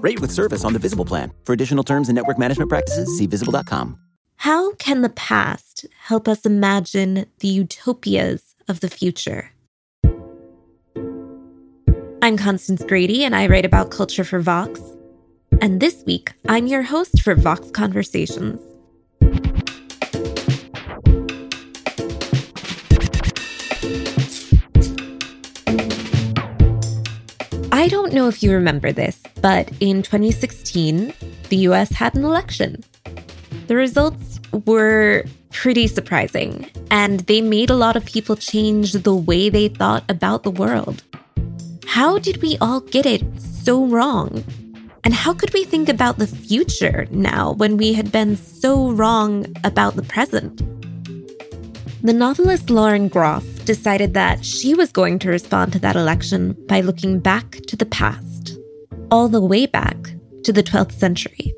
Rate with service on the Visible plan. For additional terms and network management practices, see visible.com. How can the past help us imagine the utopias of the future? I'm Constance Grady, and I write about culture for Vox. And this week, I'm your host for Vox Conversations. I don't know if you remember this, but in 2016, the US had an election. The results were pretty surprising, and they made a lot of people change the way they thought about the world. How did we all get it so wrong? And how could we think about the future now when we had been so wrong about the present? The novelist Lauren Groff decided that she was going to respond to that election by looking back to the past, all the way back to the 12th century.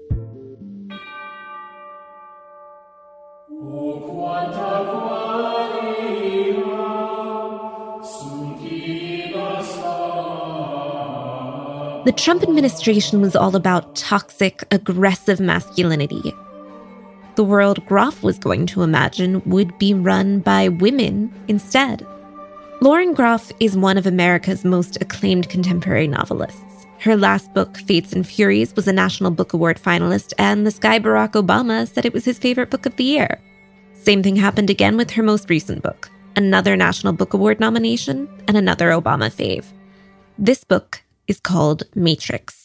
The Trump administration was all about toxic, aggressive masculinity. The world Groff was going to imagine would be run by women instead. Lauren Groff is one of America's most acclaimed contemporary novelists. Her last book, Fates and Furies, was a National Book Award finalist, and this guy Barack Obama said it was his favorite book of the year. Same thing happened again with her most recent book another National Book Award nomination and another Obama fave. This book is called Matrix.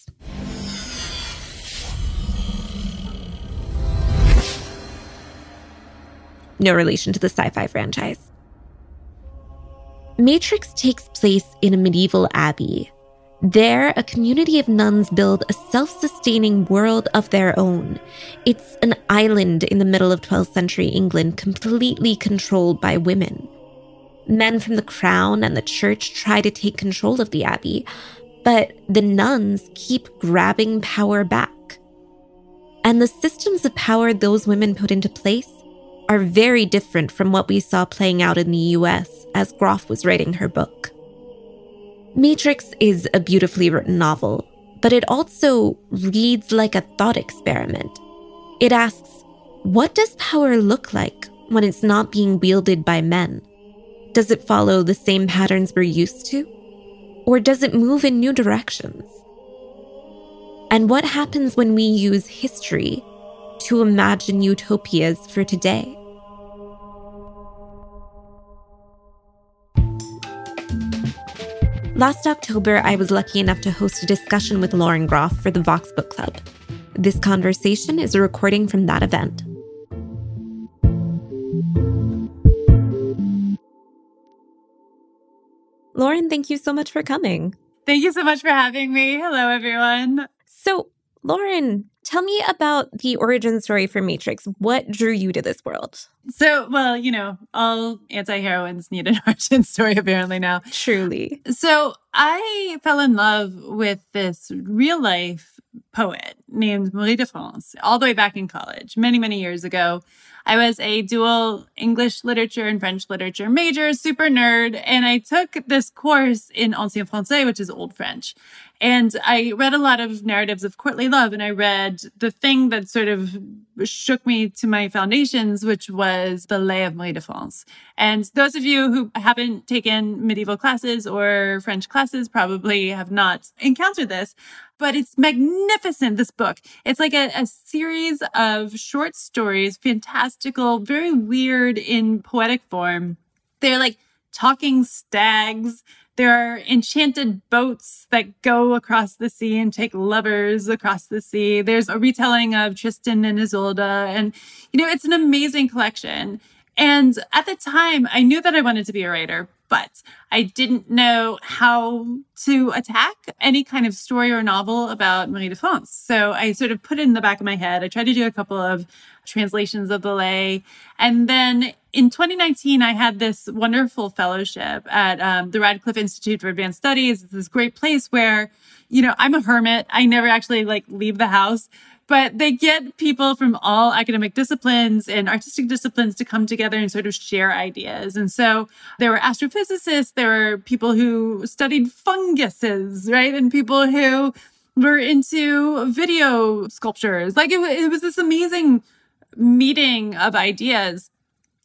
No relation to the sci fi franchise. Matrix takes place in a medieval abbey. There, a community of nuns build a self sustaining world of their own. It's an island in the middle of 12th century England, completely controlled by women. Men from the crown and the church try to take control of the abbey, but the nuns keep grabbing power back. And the systems of power those women put into place are very different from what we saw playing out in the US as Groff was writing her book. Matrix is a beautifully written novel, but it also reads like a thought experiment. It asks, what does power look like when it's not being wielded by men? Does it follow the same patterns we're used to? Or does it move in new directions? And what happens when we use history to imagine utopias for today? Last October, I was lucky enough to host a discussion with Lauren Groff for the Vox Book Club. This conversation is a recording from that event. Lauren, thank you so much for coming. Thank you so much for having me. Hello, everyone. So, Lauren, tell me about the origin story for Matrix. What drew you to this world? So, well, you know, all anti heroines need an origin story apparently now. Truly. So, I fell in love with this real life poet named Marie de France all the way back in college, many, many years ago. I was a dual English literature and French literature major, super nerd, and I took this course in Ancien Français, which is Old French. And I read a lot of narratives of courtly love, and I read the thing that sort of shook me to my foundations, which was the Lay of Marie de France. And those of you who haven't taken medieval classes or French classes probably have not encountered this, but it's magnificent. This book. It's like a, a series of short stories, fantastical, very weird in poetic form. They're like talking stags. There are enchanted boats that go across the sea and take lovers across the sea. There's a retelling of Tristan and Isolde. And, you know, it's an amazing collection. And at the time, I knew that I wanted to be a writer, but I didn't know how to attack any kind of story or novel about Marie de France. So I sort of put it in the back of my head. I tried to do a couple of translations of the lay. And then in 2019, I had this wonderful fellowship at um, the Radcliffe Institute for Advanced Studies. It's this great place where, you know, I'm a hermit. I never actually like leave the house but they get people from all academic disciplines and artistic disciplines to come together and sort of share ideas. And so there were astrophysicists, there were people who studied funguses, right? And people who were into video sculptures. Like it, it was this amazing meeting of ideas.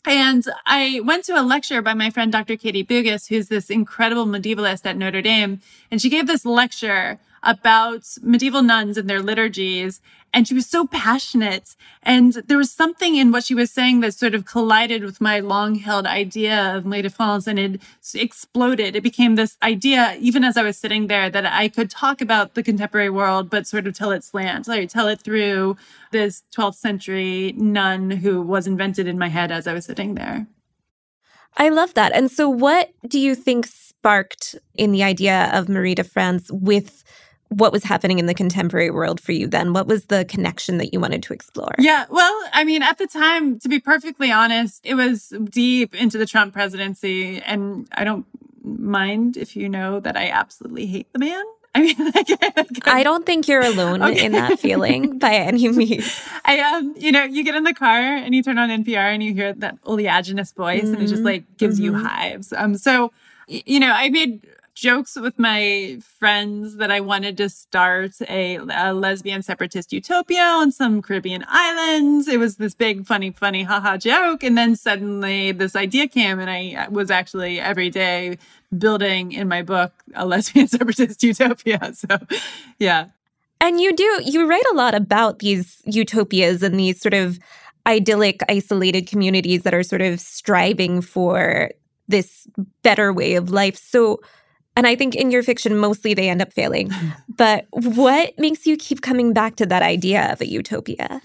And I went to a lecture by my friend Dr. Katie Bugyis, who's this incredible medievalist at Notre Dame. And she gave this lecture about medieval nuns and their liturgies. And she was so passionate. And there was something in what she was saying that sort of collided with my long held idea of de France and it exploded. It became this idea, even as I was sitting there, that I could talk about the contemporary world, but sort of tell it slant, like tell it through this 12th century nun who was invented in my head as I was sitting there. I love that. And so, what do you think sparked in the idea of Marie de France with what was happening in the contemporary world for you then? What was the connection that you wanted to explore? Yeah, well, I mean, at the time, to be perfectly honest, it was deep into the Trump presidency. And I don't mind if you know that I absolutely hate the man. I mean, like, I don't think you're alone okay. in that feeling by any means. I um, you know, you get in the car and you turn on NPR and you hear that oleaginous voice, mm-hmm. and it just like gives mm-hmm. you hives. Um, so you know, I made jokes with my friends that I wanted to start a, a, lesbian separatist utopia on some Caribbean islands. It was this big, funny, funny, haha joke. And then suddenly this idea came, and I was actually every day building in my book a lesbian separatist utopia. So, yeah. And you do, you write a lot about these utopias and these sort of idyllic, isolated communities that are sort of striving for this better way of life. So, and I think in your fiction, mostly they end up failing. but what makes you keep coming back to that idea of a utopia?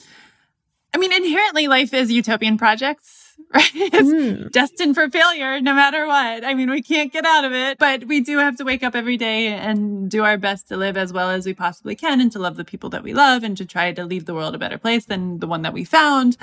I mean, inherently, life is utopian projects, right? It's mm. destined for failure no matter what. I mean, we can't get out of it, but we do have to wake up every day and do our best to live as well as we possibly can and to love the people that we love and to try to leave the world a better place than the one that we found.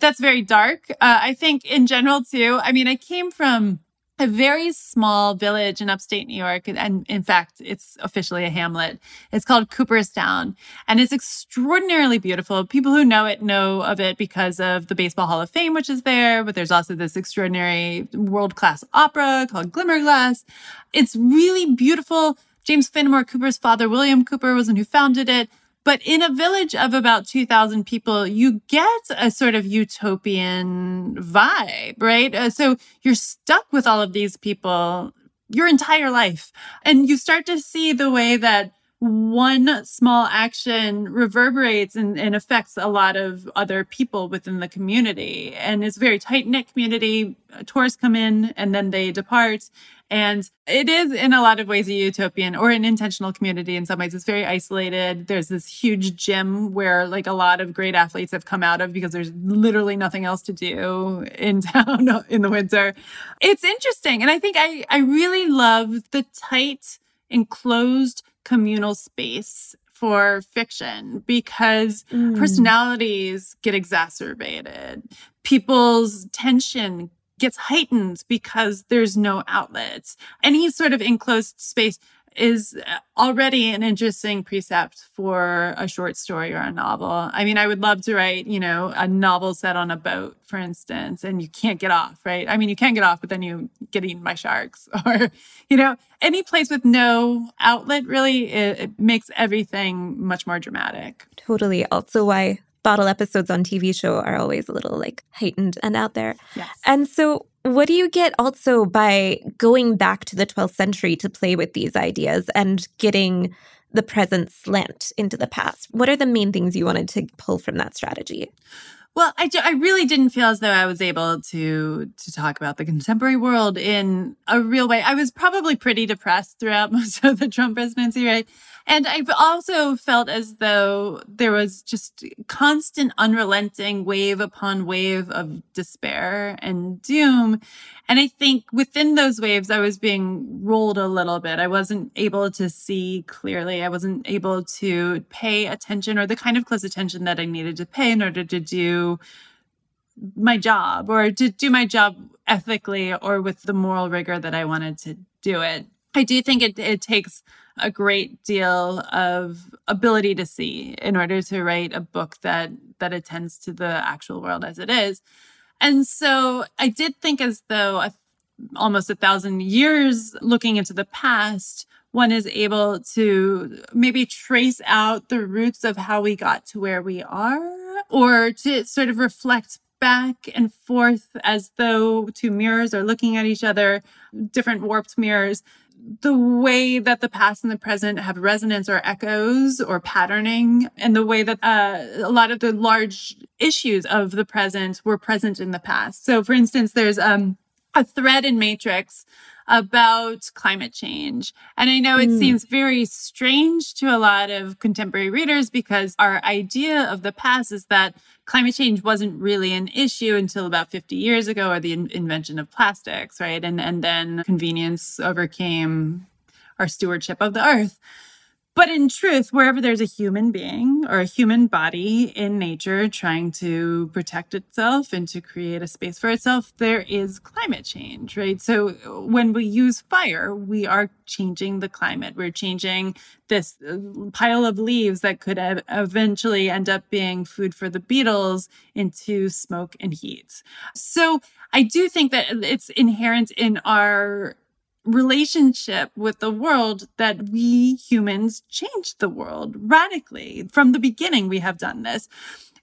That's very dark. Uh, I think in general, too. I mean, I came from a very small village in upstate New York. And in fact, it's officially a hamlet. It's called Cooperstown and it's extraordinarily beautiful. People who know it know of it because of the Baseball Hall of Fame, which is there, but there's also this extraordinary world class opera called Glimmerglass. It's really beautiful. James Fenimore Cooper's father, William Cooper, was one who founded it. But in a village of about 2000 people, you get a sort of utopian vibe, right? Uh, so you're stuck with all of these people your entire life. And you start to see the way that one small action reverberates and, and, affects a lot of other people within the community. And it's a very tight knit community. Tourists come in and then they depart. And it is in a lot of ways a utopian or an intentional community in some ways. It's very isolated. There's this huge gym where like a lot of great athletes have come out of because there's literally nothing else to do in town in the winter. It's interesting. And I think I, I really love the tight, enclosed communal space for fiction because mm. personalities get exacerbated. People's tension gets heightened because there's no outlets. Any sort of enclosed space is uh, already an interesting precept for a short story or a novel. I mean, I would love to write, you know, a novel set on a boat, for instance, and you can't get off, right? I mean, you can get off, but then you get eaten by sharks or, you know, any place with no outlet really, it, it makes everything much more dramatic. Totally. Also, why bottle episodes on TV show are always a little like heightened and out there. Yes. And so what do you get also by going back to the 12th century to play with these ideas and getting the present slant into the past. What are the main things you wanted to pull from that strategy? Well, I, I really didn't feel as though I was able to to talk about the contemporary world in a real way. I was probably pretty depressed throughout most of the Trump presidency, right? And I've also felt as though there was just constant, unrelenting wave upon wave of despair and doom. And I think within those waves, I was being rolled a little bit. I wasn't able to see clearly. I wasn't able to pay attention or the kind of close attention that I needed to pay in order to do my job or to do my job ethically or with the moral rigor that I wanted to do it. I do think it, it takes a great deal of ability to see in order to write a book that that attends to the actual world as it is. And so I did think as though a, almost a thousand years looking into the past, one is able to maybe trace out the roots of how we got to where we are or to sort of reflect back and forth as though two mirrors are looking at each other, different warped mirrors the way that the past and the present have resonance or echoes or patterning and the way that uh, a lot of the large issues of the present were present in the past. So for instance, there's um, a thread in Matrix about climate change. And I know it mm. seems very strange to a lot of contemporary readers because our idea of the past is that climate change wasn't really an issue until about 50 years ago or the in- invention of plastics, right? And and then convenience overcame our stewardship of the earth. But in truth, wherever there's a human being or a human body in nature trying to protect itself and to create a space for itself, there is climate change, right? So when we use fire, we are changing the climate. We're changing this uh, pile of leaves that could eventually end up being food for the beetles into smoke and heat. So I do think that it's inherent in our relationship with the world that we humans changed the world radically. From the beginning, we have done this.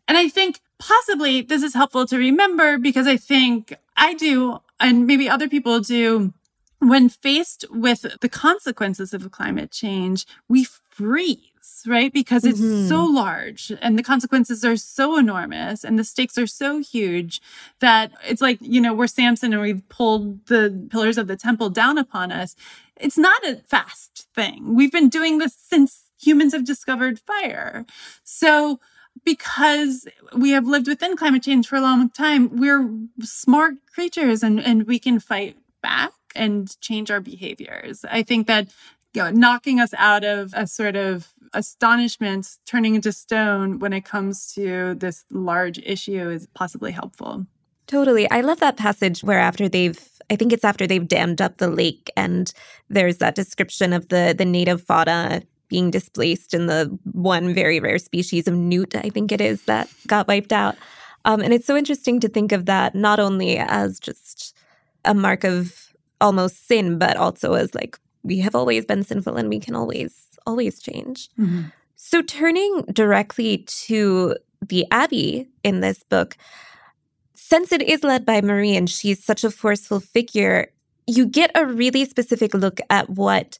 And I think possibly this is helpful to remember because I think I do, and maybe other people do, when faced with the consequences of climate change, we freeze right? Because it's mm-hmm. so large and the consequences are so enormous and the stakes are so huge that it's like, you know, we're Samson and we've pulled the pillars of the temple down upon us. It's not a fast thing. We've been doing this since humans have discovered fire. So, because we have lived within climate change for a long time, we're smart creatures and, and we can fight back and change our behaviors. I think that you know, knocking us out of a sort of astonishment turning into stone when it comes to this large issue is possibly helpful. Totally. I love that passage where after they've I think it's after they've dammed up the lake and there's that description of the the native fauna being displaced and the one very rare species of newt, I think it is, that got wiped out. Um, and it's so interesting to think of that not only as just a mark of almost sin, but also as like we have always been sinful and we can always always change. Mm-hmm. So, turning directly to the Abbey in this book, since it is led by Marie and she's such a forceful figure, you get a really specific look at what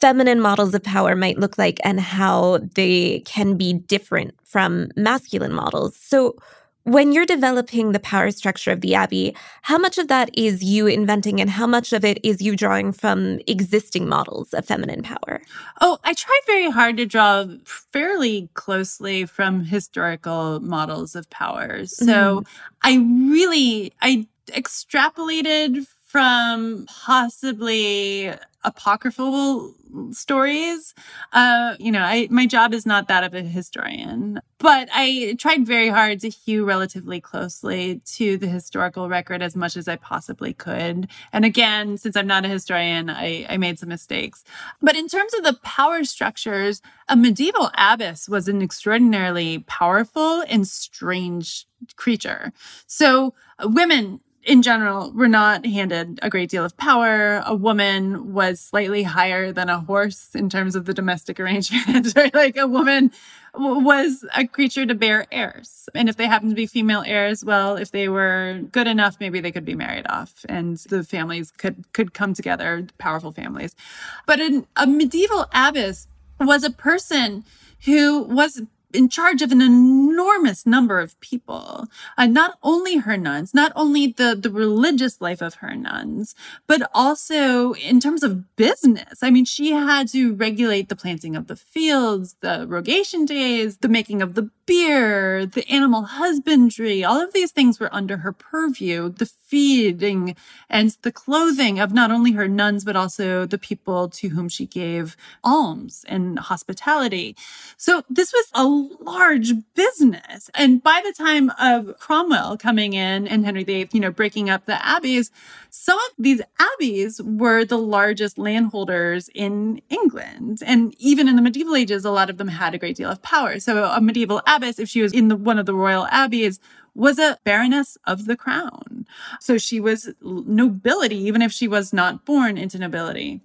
feminine models of power might look like and how they can be different from masculine models. So, when you're developing the power structure of the Abbey, how much of that is you inventing and how much of it is you drawing from existing models of feminine power? Oh, I tried very hard to draw fairly closely from historical models of power. So mm-hmm. I really I extrapolated from possibly apocryphal stories. Uh, you know, I my job is not that of a historian, but I tried very hard to hew relatively closely to the historical record as much as I possibly could. And again, since I'm not a historian, I, I made some mistakes. But in terms of the power structures, a medieval abbess was an extraordinarily powerful and strange creature. So women in general, were not handed a great deal of power. A woman was slightly higher than a horse in terms of the domestic arrangement. like a woman was a creature to bear heirs. And if they happened to be female heirs, well, if they were good enough, maybe they could be married off and the families could, could come together, powerful families. But in a medieval abbess was a person who was in charge of an enormous number of people. Uh, not only her nuns, not only the, the religious life of her nuns, but also in terms of business. I mean, she had to regulate the planting of the fields, the rogation days, the making of the beer, the animal husbandry. All of these things were under her purview. The feeding and the clothing of not only her nuns, but also the people to whom she gave alms and hospitality. So this was a large business. And by the time of Cromwell coming in and Henry VIII, you know, breaking up the abbeys, some of these abbeys were the largest landholders in England. And even in the medieval ages, a lot of them had a great deal of power. So a medieval abbess, if she was in the, one of the royal abbeys, was a baroness of the crown. So she was nobility, even if she was not born into nobility.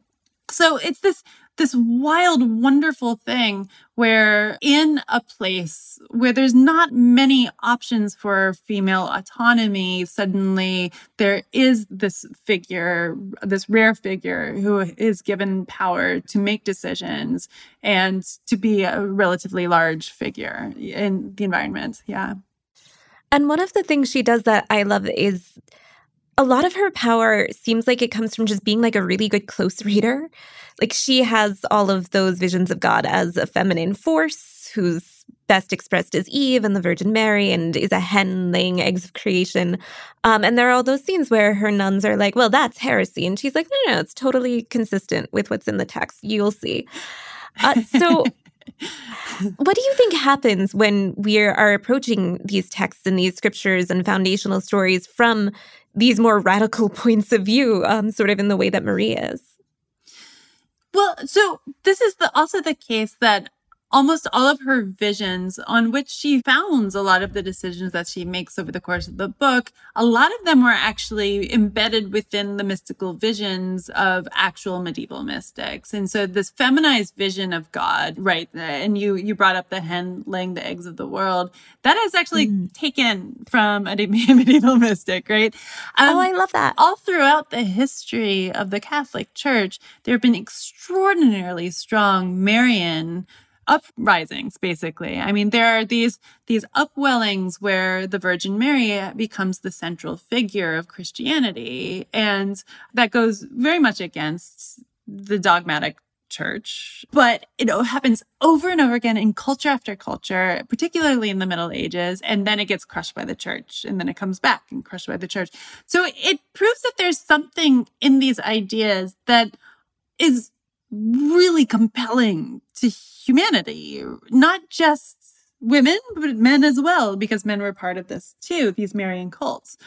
So it's this this wild, wonderful thing where in a place where there's not many options for female autonomy, suddenly there is this figure, this rare figure who is given power to make decisions and to be a relatively large figure in the environment. Yeah. And one of the things she does that I love is a lot of her power seems like it comes from just being like a really good close reader. Like she has all of those visions of God as a feminine force who's best expressed as Eve and the Virgin Mary and is a hen laying eggs of creation. Um, and there are all those scenes where her nuns are like, well, that's heresy. And she's like, no, no, no it's totally consistent with what's in the text. You'll see. Uh, so what do you think happens when we are approaching these texts and these scriptures and foundational stories from these more radical points of view, um, sort of in the way that Marie is? Well, so this is the, also the case that almost all of her visions on which she founds a lot of the decisions that she makes over the course of the book a lot of them were actually embedded within the mystical visions of actual medieval mystics. And so this feminized vision of god right and you you brought up the hen laying the eggs of the world that is actually mm. taken from a medieval mystic right? Um, oh i love that. all throughout the history of the catholic church there have been extraordinarily strong marian uprisings basically. I mean there are these these upwellings where the virgin mary becomes the central figure of christianity and that goes very much against the dogmatic church. But it happens over and over again in culture after culture particularly in the middle ages and then it gets crushed by the church and then it comes back and crushed by the church. So it proves that there's something in these ideas that is really compelling to humanity, not just women, but men as well, because men were part of this too, these Marian cults.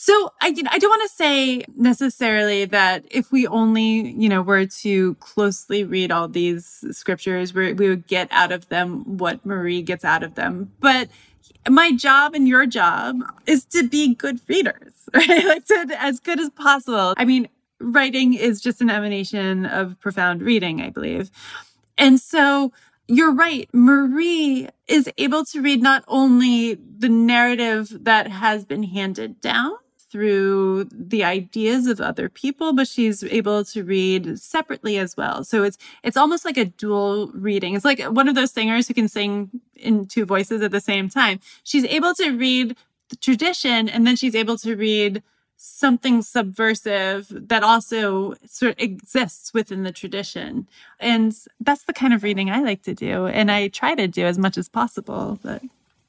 So I, I don't want to say necessarily that if we only, you know, were to closely read all these scriptures, we we would get out of them what Marie gets out of them. But my job and your job is to be good readers, right? Like to, as good as possible. I mean, writing is just an emanation of profound reading, I believe. And so you're right. Marie is able to read not only the narrative that has been handed down through the ideas of other people, but she's able to read separately as well. So it's it's almost like a dual reading. It's like one of those singers who can sing in two voices at the same time. She's able to read the tradition and then she's able to read something subversive that also sort of exists within the tradition. And that's the kind of reading I like to do. And I try to do as much as possible. But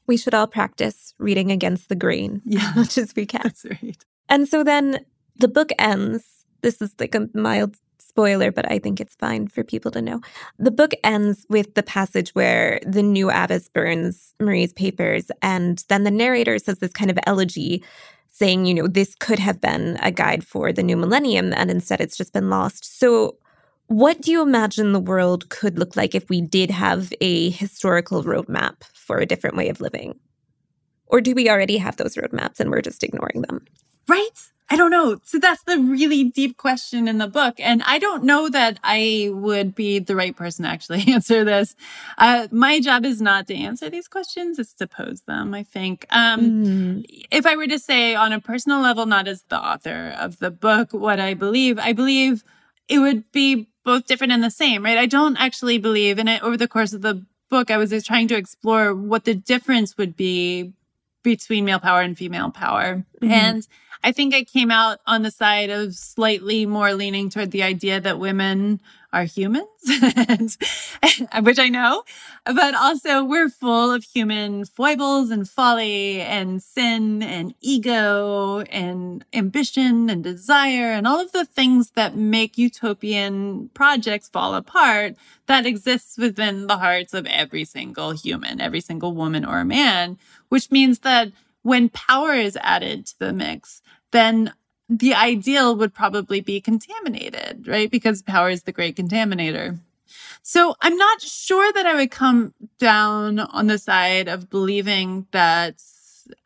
we should all practice reading against the grain yeah, as much as we can. That's right. And so then the book ends. This is like a mild spoiler, but I think it's fine for people to know. The book ends with the passage where the new abbess burns Marie's papers, and then the narrator says this kind of elegy saying, you know, this could have been a guide for the new millennium, and instead it's just been lost. So, what do you imagine the world could look like if we did have a historical roadmap for a different way of living? Or do we already have those roadmaps and we're just ignoring them? Right? I don't know. So that's the really deep question in the book. And I don't know that I would be the right person to actually answer this. Uh, my job is not to answer these questions, it's to pose them, I think. Um, mm. If I were to say on a personal level, not as the author of the book, what I believe, I believe it would be both different and the same, right? I don't actually believe in it over the course of the book. I was just trying to explore what the difference would be between male power and female power. Mm-hmm. And I think I came out on the side of slightly more leaning toward the idea that women are humans, which I know, but also we're full of human foibles and folly and sin and ego and ambition and desire and all of the things that make utopian projects fall apart that exists within the hearts of every single human, every single woman or man, which means that when power is added to the mix, then the ideal would probably be contaminated, right? Because power is the great contaminator. So I'm not sure that I would come down on the side of believing that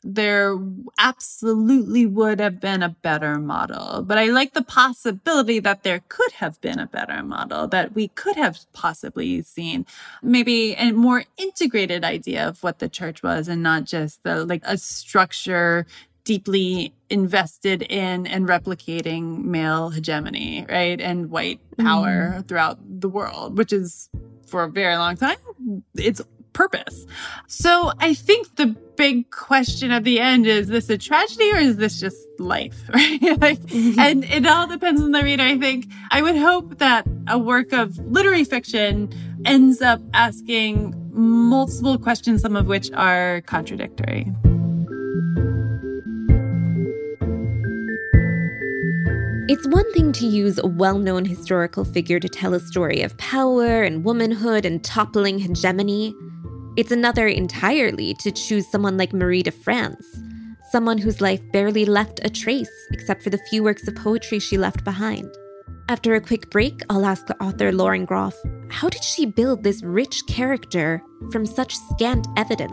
there absolutely would have been a better model. But I like the possibility that there could have been a better model, that we could have possibly seen maybe a more integrated idea of what the church was and not just the like a structure deeply invested in and replicating male hegemony, right? And white power mm. throughout the world, which is for a very long time, its purpose. So I think the big question at the end is this a tragedy or is this just life? Right? like, mm-hmm. And it all depends on the reader. I think I would hope that a work of literary fiction ends up asking multiple questions, some of which are contradictory. Mm-hmm. It's one thing to use a well known historical figure to tell a story of power and womanhood and toppling hegemony. It's another entirely to choose someone like Marie de France, someone whose life barely left a trace except for the few works of poetry she left behind. After a quick break, I'll ask the author Lauren Groff how did she build this rich character from such scant evidence?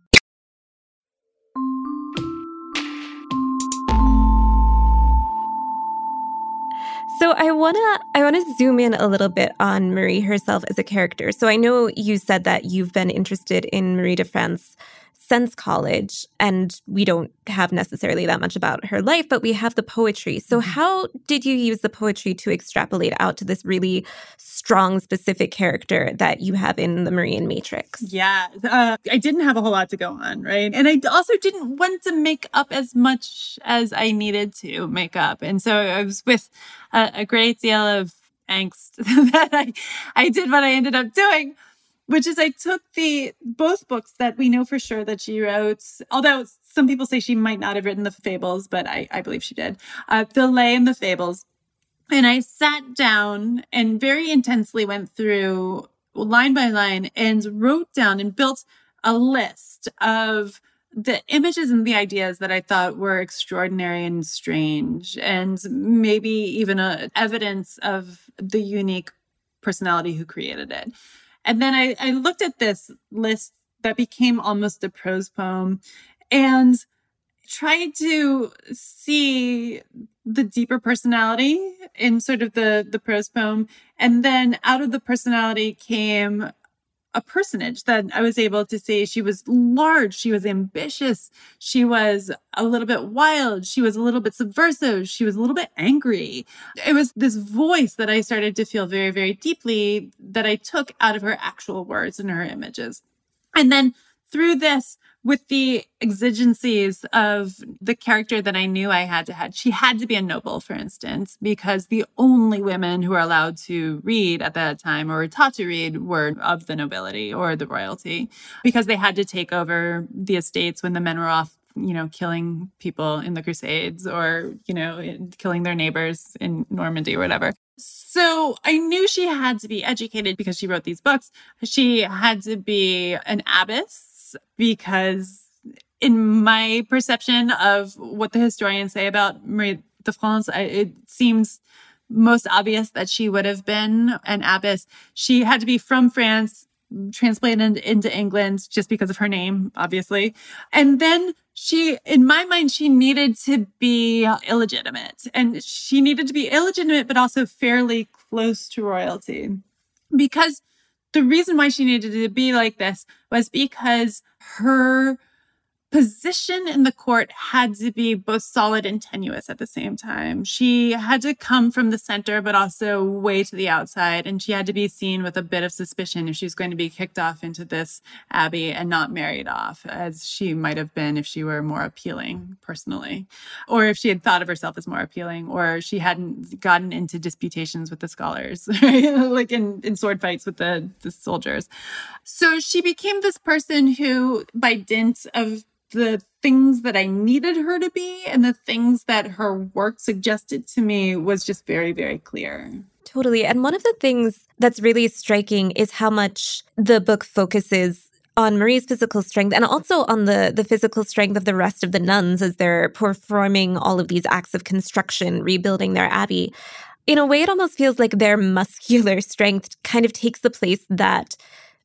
So I wanna I wanna zoom in a little bit on Marie herself as a character. So I know you said that you've been interested in Marie de France since college, and we don't have necessarily that much about her life, but we have the poetry. So, mm-hmm. how did you use the poetry to extrapolate out to this really strong, specific character that you have in the Marian Matrix? Yeah, uh, I didn't have a whole lot to go on, right? And I also didn't want to make up as much as I needed to make up. And so I was with a, a great deal of angst that I, I did what I ended up doing which is I took the both books that we know for sure that she wrote, although some people say she might not have written the fables, but I, I believe she did. Uh, the Lay and the Fables. And I sat down and very intensely went through line by line and wrote down and built a list of the images and the ideas that I thought were extraordinary and strange, and maybe even a evidence of the unique personality who created it. And then I, I looked at this list that became almost a prose poem and tried to see the deeper personality in sort of the the prose poem. And then out of the personality came a personage that I was able to see. She was large, she was ambitious, she was a little bit wild, she was a little bit subversive, she was a little bit angry. It was this voice that I started to feel very, very deeply that I took out of her actual words and her images. And then through this, with the exigencies of the character that I knew I had to have. She had to be a noble, for instance, because the only women who were allowed to read at that time or were taught to read were of the nobility or the royalty because they had to take over the estates when the men were off you know, killing people in the Crusades or, you know, killing their neighbors in Normandy or whatever. So I knew she had to be educated because she wrote these books. She had to be an abbess because in my perception of what the historians say about Marie de France, I, it seems most obvious that she would have been an abbess. She had to be from France, transplanted into England just because of her name, obviously. And then she, in my mind, she needed to be illegitimate and she needed to be illegitimate, but also fairly close to royalty because the reason why she needed to be like this was because her position in the court had to be both solid and tenuous at the same time. She had to come from the center, but also way to the outside. And she had to be seen with a bit of suspicion if she was going to be kicked off into this abbey and not married off, as she might have been if she were more appealing personally, or if she had thought of herself as more appealing, or she hadn't gotten into disputations with the scholars, like in, in sword fights with the, the soldiers. So she became this person who, by dint of the things that I needed her to be and the things that her work suggested to me was just very, very clear. Totally. And one of the things that's really striking is how much the book focuses on Marie's physical strength and also on the the physical strength of the rest of the nuns as they're performing all of these acts of construction, rebuilding their abbey. In a way, it almost feels like their muscular strength kind of takes the place that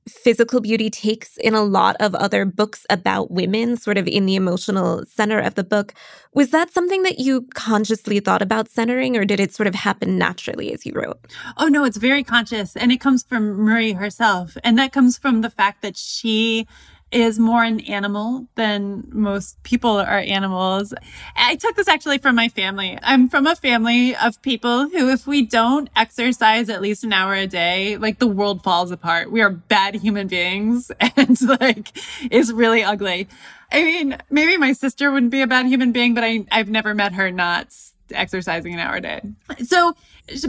physical beauty takes in a lot of other books about women, sort of in the emotional center of the book. Was that something that you consciously thought about centering, or did it sort of happen naturally as you wrote? Oh, no, it's very conscious. And it comes from Marie herself. And that comes from the fact that she is more an animal than most people are animals. I took this actually from my family. I'm from a family of people who, if we don't exercise at least an hour a day, like the world falls apart. We are bad human beings and like it's really ugly. I mean, maybe my sister wouldn't be a bad human being, but I, I've never met her not exercising an hour a day. So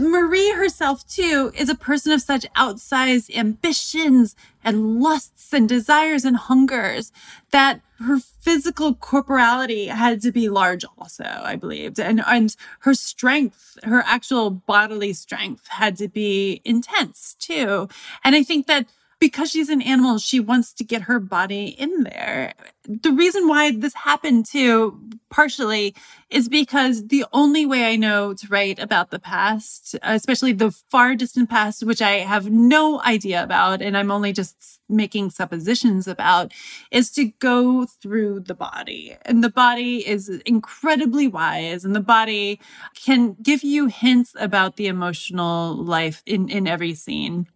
Marie herself, too, is a person of such outsized ambitions and lusts and desires and hungers that her physical corporality had to be large also, I believed. And, and her strength, her actual bodily strength had to be intense too. And I think that because she's an animal, she wants to get her body in there. The reason why this happened too, partially, is because the only way I know to write about the past, especially the far distant past, which I have no idea about, and I'm only just making suppositions about, is to go through the body. And the body is incredibly wise, and the body can give you hints about the emotional life in, in every scene.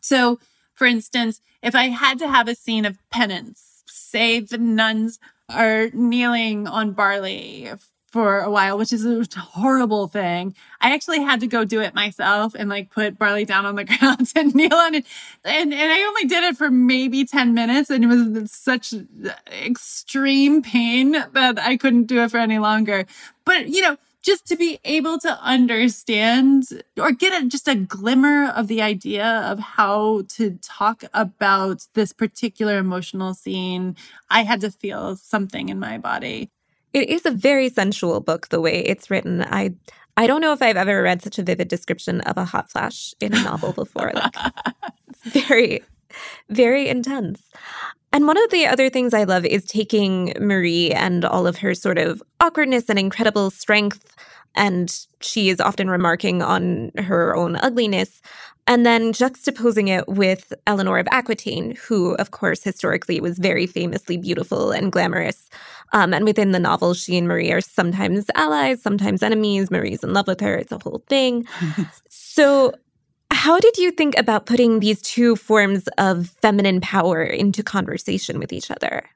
So, for instance, if I had to have a scene of penance, say the nuns are kneeling on barley for a while, which is a horrible thing. I actually had to go do it myself and like put barley down on the ground and kneel on it. And, and I only did it for maybe 10 minutes and it was such extreme pain that I couldn't do it for any longer. But, you know, just to be able to understand or get a, just a glimmer of the idea of how to talk about this particular emotional scene, I had to feel something in my body. It is a very sensual book the way it's written. I I don't know if I've ever read such a vivid description of a hot flash in a novel before. Like very very intense. And one of the other things I love is taking Marie and all of her sort of awkwardness and incredible strength, and she is often remarking on her own ugliness, and then juxtaposing it with Eleanor of Aquitaine, who, of course, historically was very famously beautiful and glamorous. Um, and within the novel, she and Marie are sometimes allies, sometimes enemies. Marie's in love with her. It's a whole thing. so how did you think about putting these two forms of feminine power into conversation with each other?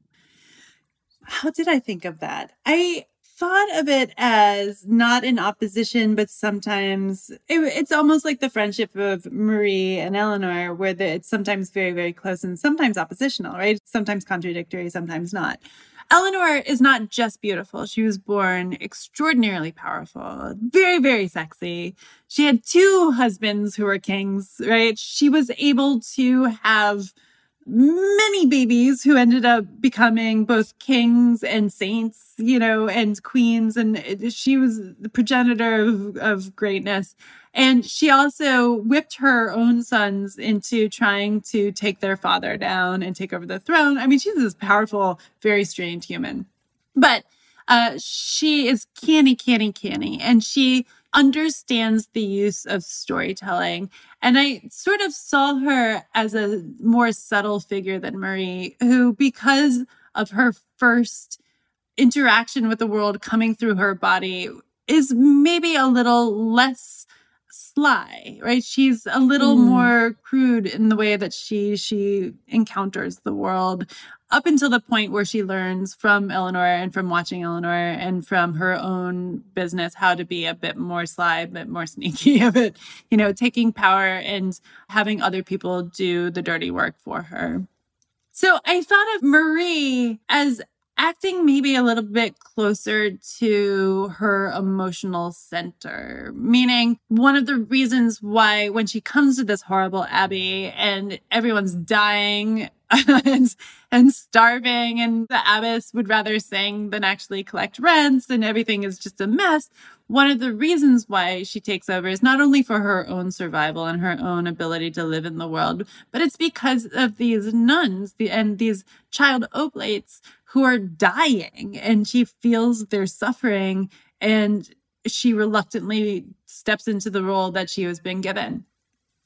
How did I think of that? I thought of it as not in opposition, but sometimes it, it's almost like the friendship of Marie and Eleanor, where the, it's sometimes very, very close and sometimes oppositional, right? Sometimes contradictory, sometimes not. Eleanor is not just beautiful. She was born extraordinarily powerful, very, very sexy. She had two husbands who were kings, right? She was able to have many babies who ended up becoming both kings and saints, you know, and queens. And she was the progenitor of, of greatness. And she also whipped her own sons into trying to take their father down and take over the throne. I mean, she's this powerful, very strange human. But uh, she is canny, canny, canny. And she understands the use of storytelling. And I sort of saw her as a more subtle figure than Marie, who, because of her first interaction with the world coming through her body, is maybe a little less sly right she's a little mm. more crude in the way that she she encounters the world up until the point where she learns from Eleanor and from watching Eleanor and from her own business how to be a bit more sly, a bit more sneaky, a bit, you know, taking power and having other people do the dirty work for her. So I thought of Marie as acting maybe a little bit closer to her emotional center, meaning one of the reasons why when she comes to this horrible abbey and everyone's dying and, and starving and the abbess would rather sing than actually collect rents and everything is just a mess one of the reasons why she takes over is not only for her own survival and her own ability to live in the world, but it's because of these nuns and these child oblates who are dying and she feels their suffering and she reluctantly steps into the role that she has been given.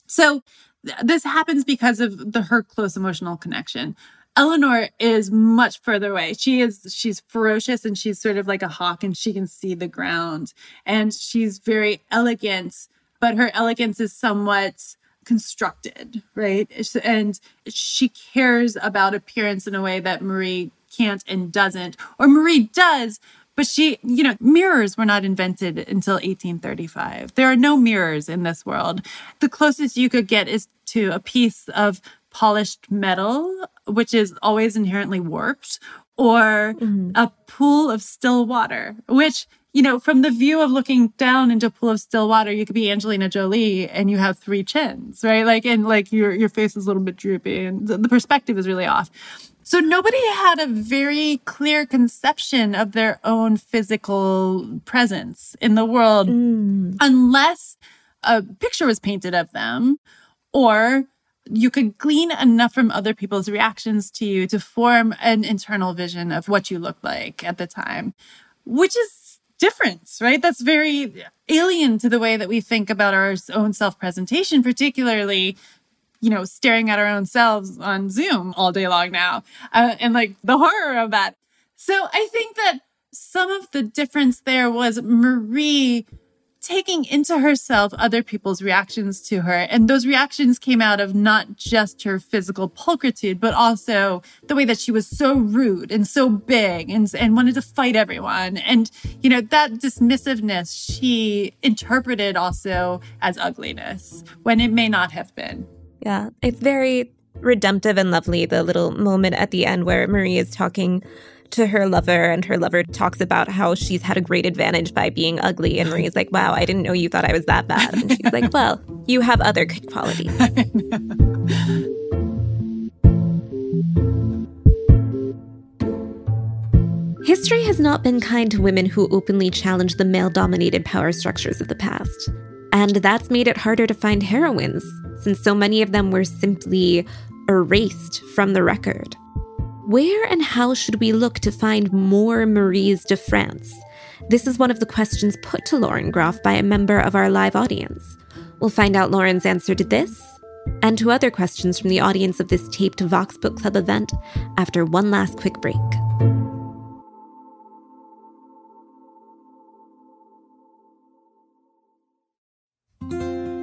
So th- this happens because of the her close emotional connection. Eleanor is much further away. She is she's ferocious and she's sort of like a hawk and she can see the ground. And she's very elegant, but her elegance is somewhat constructed, right? And she cares about appearance in a way that Marie can't and doesn't. Or Marie does, but she, you know, mirrors were not invented until 1835. There are no mirrors in this world. The closest you could get is to a piece of polished metal, which is always inherently warped, or mm-hmm. a pool of still water, which you know, from the view of looking down into a pool of still water, you could be Angelina Jolie and you have three chins, right? Like, and like your your face is a little bit droopy, and the, the perspective is really off. So nobody had a very clear conception of their own physical presence in the world, mm. unless a picture was painted of them, or you could glean enough from other people's reactions to you to form an internal vision of what you look like at the time, which is different, right? That's very alien to the way that we think about our own self presentation, particularly, you know, staring at our own selves on Zoom all day long now, uh, and like the horror of that. So I think that some of the difference there was Marie taking into herself other people's reactions to her. And those reactions came out of not just her physical pulchritude, but also the way that she was so rude and so big and, and wanted to fight everyone. And, you know, that dismissiveness she interpreted also as ugliness when it may not have been. Yeah, it's very redemptive and lovely, the little moment at the end where Marie is talking to her lover, and her lover talks about how she's had a great advantage by being ugly. And Marie's like, wow, I didn't know you thought I was that bad. And she's like, well, you have other good qualities. History has not been kind to women who openly challenge the male dominated power structures of the past. And that's made it harder to find heroines, since so many of them were simply erased from the record. Where and how should we look to find more Maries de France? This is one of the questions put to Lauren Groff by a member of our live audience. We'll find out Lauren's answer to this and to other questions from the audience of this taped Vox Book Club event after one last quick break.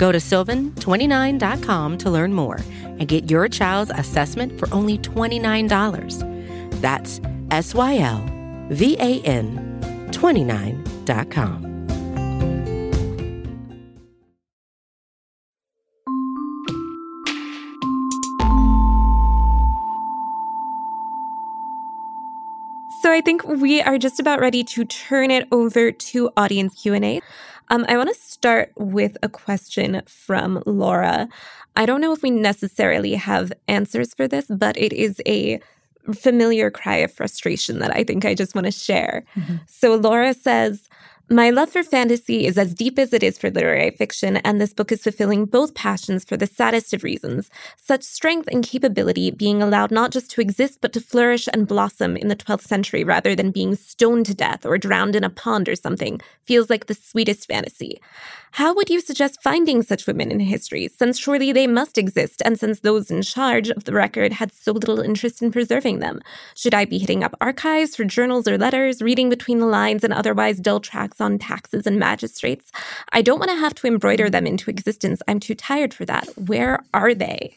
Go to sylvan29.com to learn more and get your child's assessment for only $29. That's S Y L V A N 29.com. So I think we are just about ready to turn it over to audience Q&A. Um, I want to start with a question from Laura. I don't know if we necessarily have answers for this, but it is a familiar cry of frustration that I think I just want to share. Mm-hmm. So Laura says, my love for fantasy is as deep as it is for literary fiction, and this book is fulfilling both passions for the saddest of reasons. Such strength and capability being allowed not just to exist, but to flourish and blossom in the 12th century rather than being stoned to death or drowned in a pond or something feels like the sweetest fantasy. How would you suggest finding such women in history, since surely they must exist, and since those in charge of the record had so little interest in preserving them? Should I be hitting up archives for journals or letters, reading between the lines, and otherwise dull tracks on taxes and magistrates? I don't want to have to embroider them into existence. I'm too tired for that. Where are they?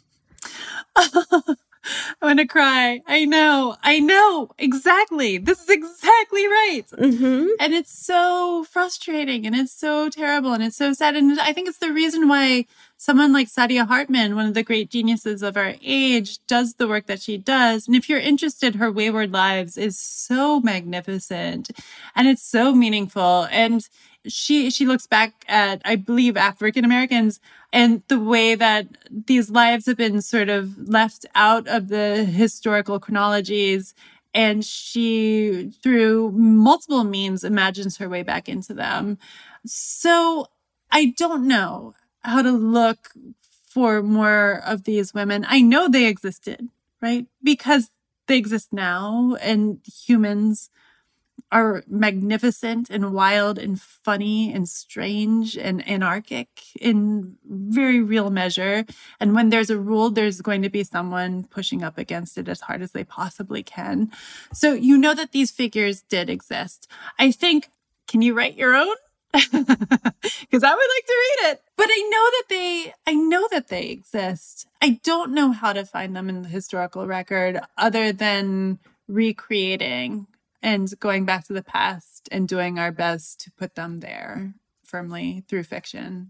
I'm gonna cry. I know. I know. Exactly. This is exactly right. Mm-hmm. And it's so frustrating and it's so terrible and it's so sad. And I think it's the reason why someone like Saidiya Hartman, one of the great geniuses of our age, does the work that she does. And if you're interested, her Wayward Lives is so magnificent and it's so meaningful. And she she looks back at I believe African Americans and the way that these lives have been sort of left out of the historical chronologies. And she through multiple means imagines her way back into them. So i don't know how to look for more of these women. I know they existed right? Because they exist now and humans are magnificent and wild and funny and strange and anarchic in very real measure. And when there's a rule, there's going to be someone pushing up against it as hard as they possibly can. So you know that these figures did exist. I think, can you write your own? Because I would like to read it. But I know that they, I know that they exist. I don't know how to find them in the historical record other than recreating and going back to the past and doing our best to put them there firmly through fiction.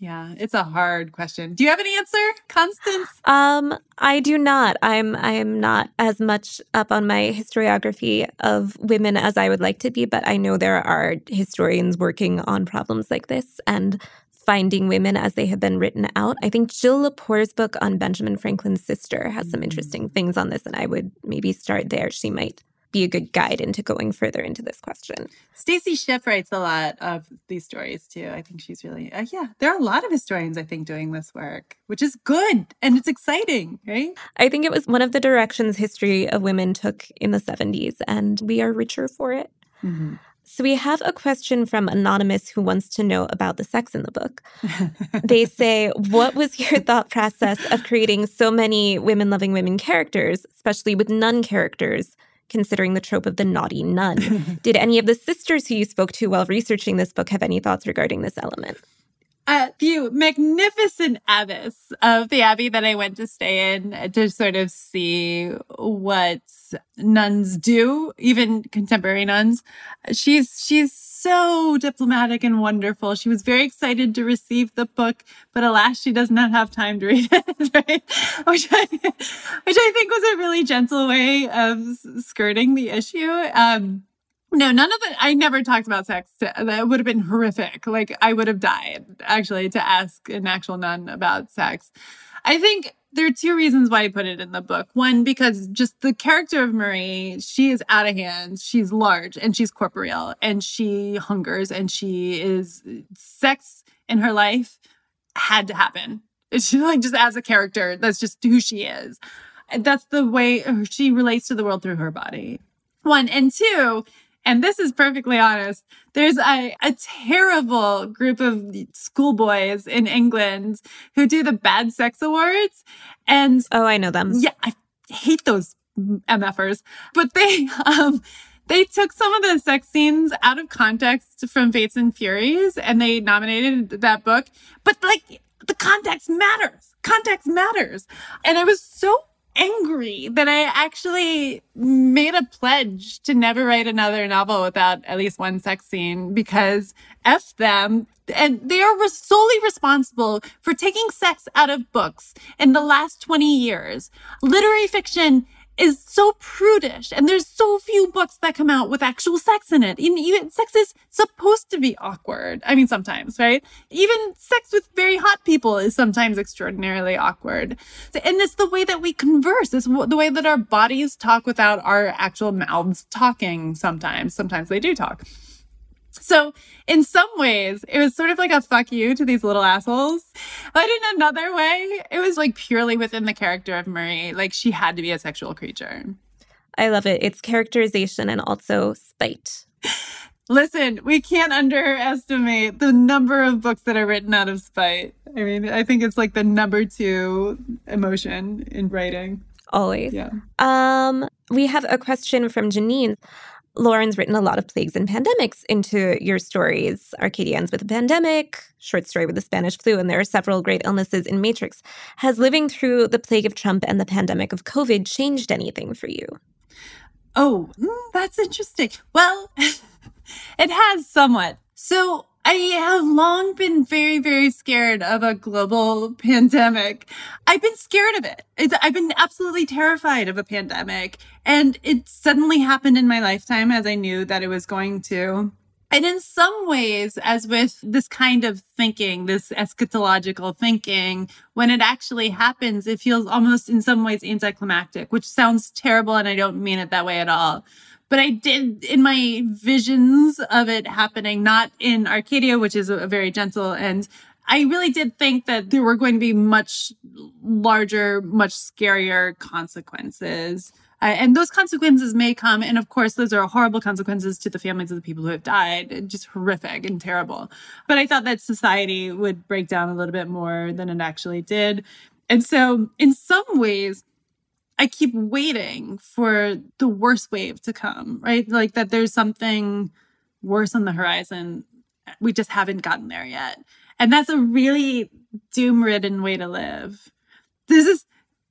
Yeah, it's a hard question. Do you have an answer, Constance? Um, I do not. I'm I'm not as much up on my historiography of women as I would like to be, but I know there are historians working on problems like this and finding women as they have been written out. I think Jill Lepore's book on Benjamin Franklin's sister has some interesting things on this, and I would maybe start there. She might be a good guide into going further into this question. Stacy Schiff writes a lot of these stories too. I think she's really, uh, yeah, there are a lot of historians, I think, doing this work, which is good and it's exciting, right? I think it was one of the directions history of women took in the 70s, and we are richer for it. Mm-hmm. So we have a question from Anonymous who wants to know about the sex in the book. they say, What was your thought process of creating so many women loving women characters, especially with nun characters? Considering the trope of the naughty nun. Did any of the sisters who you spoke to while researching this book have any thoughts regarding this element? Uh, the magnificent abbess of the abbey that I went to stay in to sort of see what nuns do, even contemporary nuns. She's she's so diplomatic and wonderful. She was very excited to receive the book, but alas, she does not have time to read it, right? which, I, which I think was a really gentle way of skirting the issue. Um, no, none of it. I never talked about sex. That would have been horrific. Like I would have died actually to ask an actual nun about sex. I think there are two reasons why I put it in the book. One, because just the character of Marie, she is out of hand. She's large and she's corporeal and she hungers and she is sex in her life had to happen. She like just as a character, that's just who she is. that's the way she relates to the world through her body. One and two, and this is perfectly honest, there's a, a terrible group of schoolboys in England who do the bad sex awards. And oh, I know them. Yeah, I hate those MFers, but they, um, they took some of the sex scenes out of context from Fates and Furies and they nominated that book. But like the context matters. Context matters. And I was so angry that I actually made a pledge to never write another novel without at least one sex scene because F them. And they are solely responsible for taking sex out of books in the last 20 years. Literary fiction is so prudish and there's so few books that come out with actual sex in it. Even sex is supposed to be awkward. I mean, sometimes, right? Even sex with very hot people is sometimes extraordinarily awkward. And it's the way that we converse. It's the way that our bodies talk without our actual mouths talking sometimes. Sometimes they do talk. So in some ways, it was sort of like a fuck you to these little assholes. But in another way, it was like purely within the character of Marie. Like she had to be a sexual creature. I love it. It's characterization and also spite. Listen, we can't underestimate the number of books that are written out of spite. I mean, I think it's like the number two emotion in writing. Always. Yeah. Um, we have a question from Janine. Lauren's written a lot of plagues and pandemics into your stories. Arcadia ends with a pandemic, short story with the Spanish flu, and there are several great illnesses in Matrix. Has living through the plague of Trump and the pandemic of COVID changed anything for you? Oh, mm, that's interesting. Well, it has somewhat. So I have long been very, very scared of a global pandemic. I've been scared of it. It's, I've been absolutely terrified of a pandemic. And it suddenly happened in my lifetime as I knew that it was going to. And in some ways, as with this kind of thinking, this eschatological thinking, when it actually happens, it feels almost in some ways anticlimactic, which sounds terrible. And I don't mean it that way at all. But I did in my visions of it happening, not in Arcadia, which is a, very gentle and I really did think that there were going to be much larger, much scarier consequences. Uh, and those consequences may come. And of course, those are horrible consequences to the families of the people who have died. Just horrific and terrible. But I thought that society would break down a little bit more than it actually did. And so, in some ways, I keep waiting for the worst wave to come, right? Like that there's something worse on the horizon. We just haven't gotten there yet. And that's a really doom ridden way to live. This is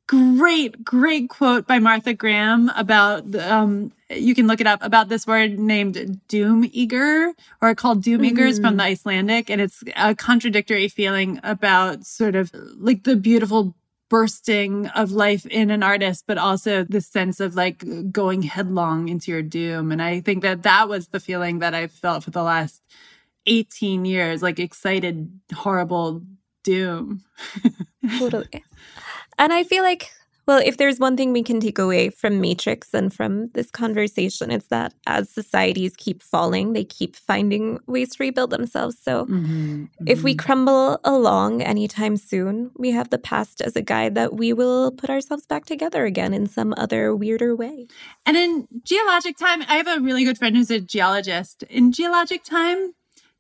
great, great quote by Martha Graham about, um, you can look it up about this word named doom eager or called doom eagers mm. from the Icelandic. And it's a contradictory feeling about sort of like the beautiful bursting of life in an artist, but also the sense of like going headlong into your doom. And I think that that was the feeling that I felt for the last 18 years, like excited, horrible doom. totally. And I feel like well, if there's one thing we can take away from Matrix and from this conversation, it's that as societies keep falling, they keep finding ways to rebuild themselves. So mm-hmm, mm-hmm. if we crumble along anytime soon, we have the past as a guide that we will put ourselves back together again in some other weirder way. And in geologic time, I have a really good friend who's a geologist. In geologic time,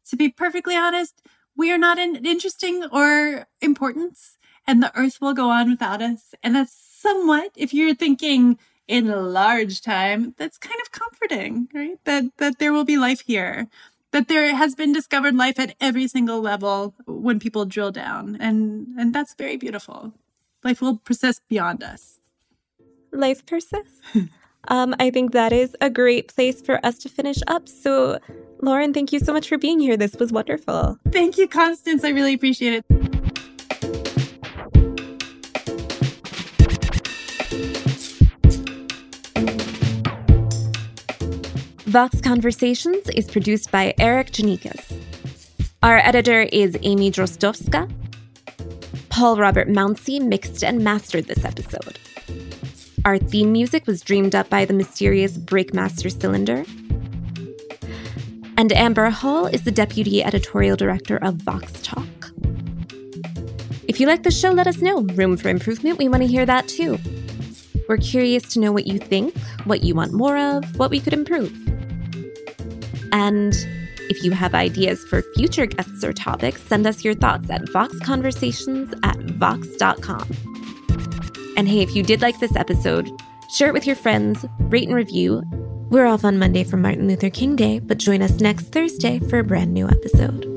to be perfectly honest, we are not in interesting or importance and the earth will go on without us. And that's somewhat, if you're thinking in large time, that's kind of comforting, right? That that there will be life here. That there has been discovered life at every single level when people drill down. And and that's very beautiful. Life will persist beyond us. Life persists. um, I think that is a great place for us to finish up. So Lauren, thank you so much for being here. This was wonderful. Thank you, Constance. I really appreciate it. Vox Conversations is produced by Erikk Geannikis. Our editor is Amy Drozdowska. Paul Robert Mounsey mixed and mastered this episode. Our theme music was dreamed up by the mysterious Breakmaster Cylinder. And Amber Hall is the deputy editorial director of Vox Talk. If you like the show, let us know. Room for improvement, we want to hear that too. We're curious to know what you think, what you want more of, what we could improve. And if you have ideas for future guests or topics, send us your thoughts at voxconversations at vox.com. And hey, if you did like this episode, share it with your friends, rate and review. We're off on Monday for Martin Luther King Day, but join us next Thursday for a brand new episode.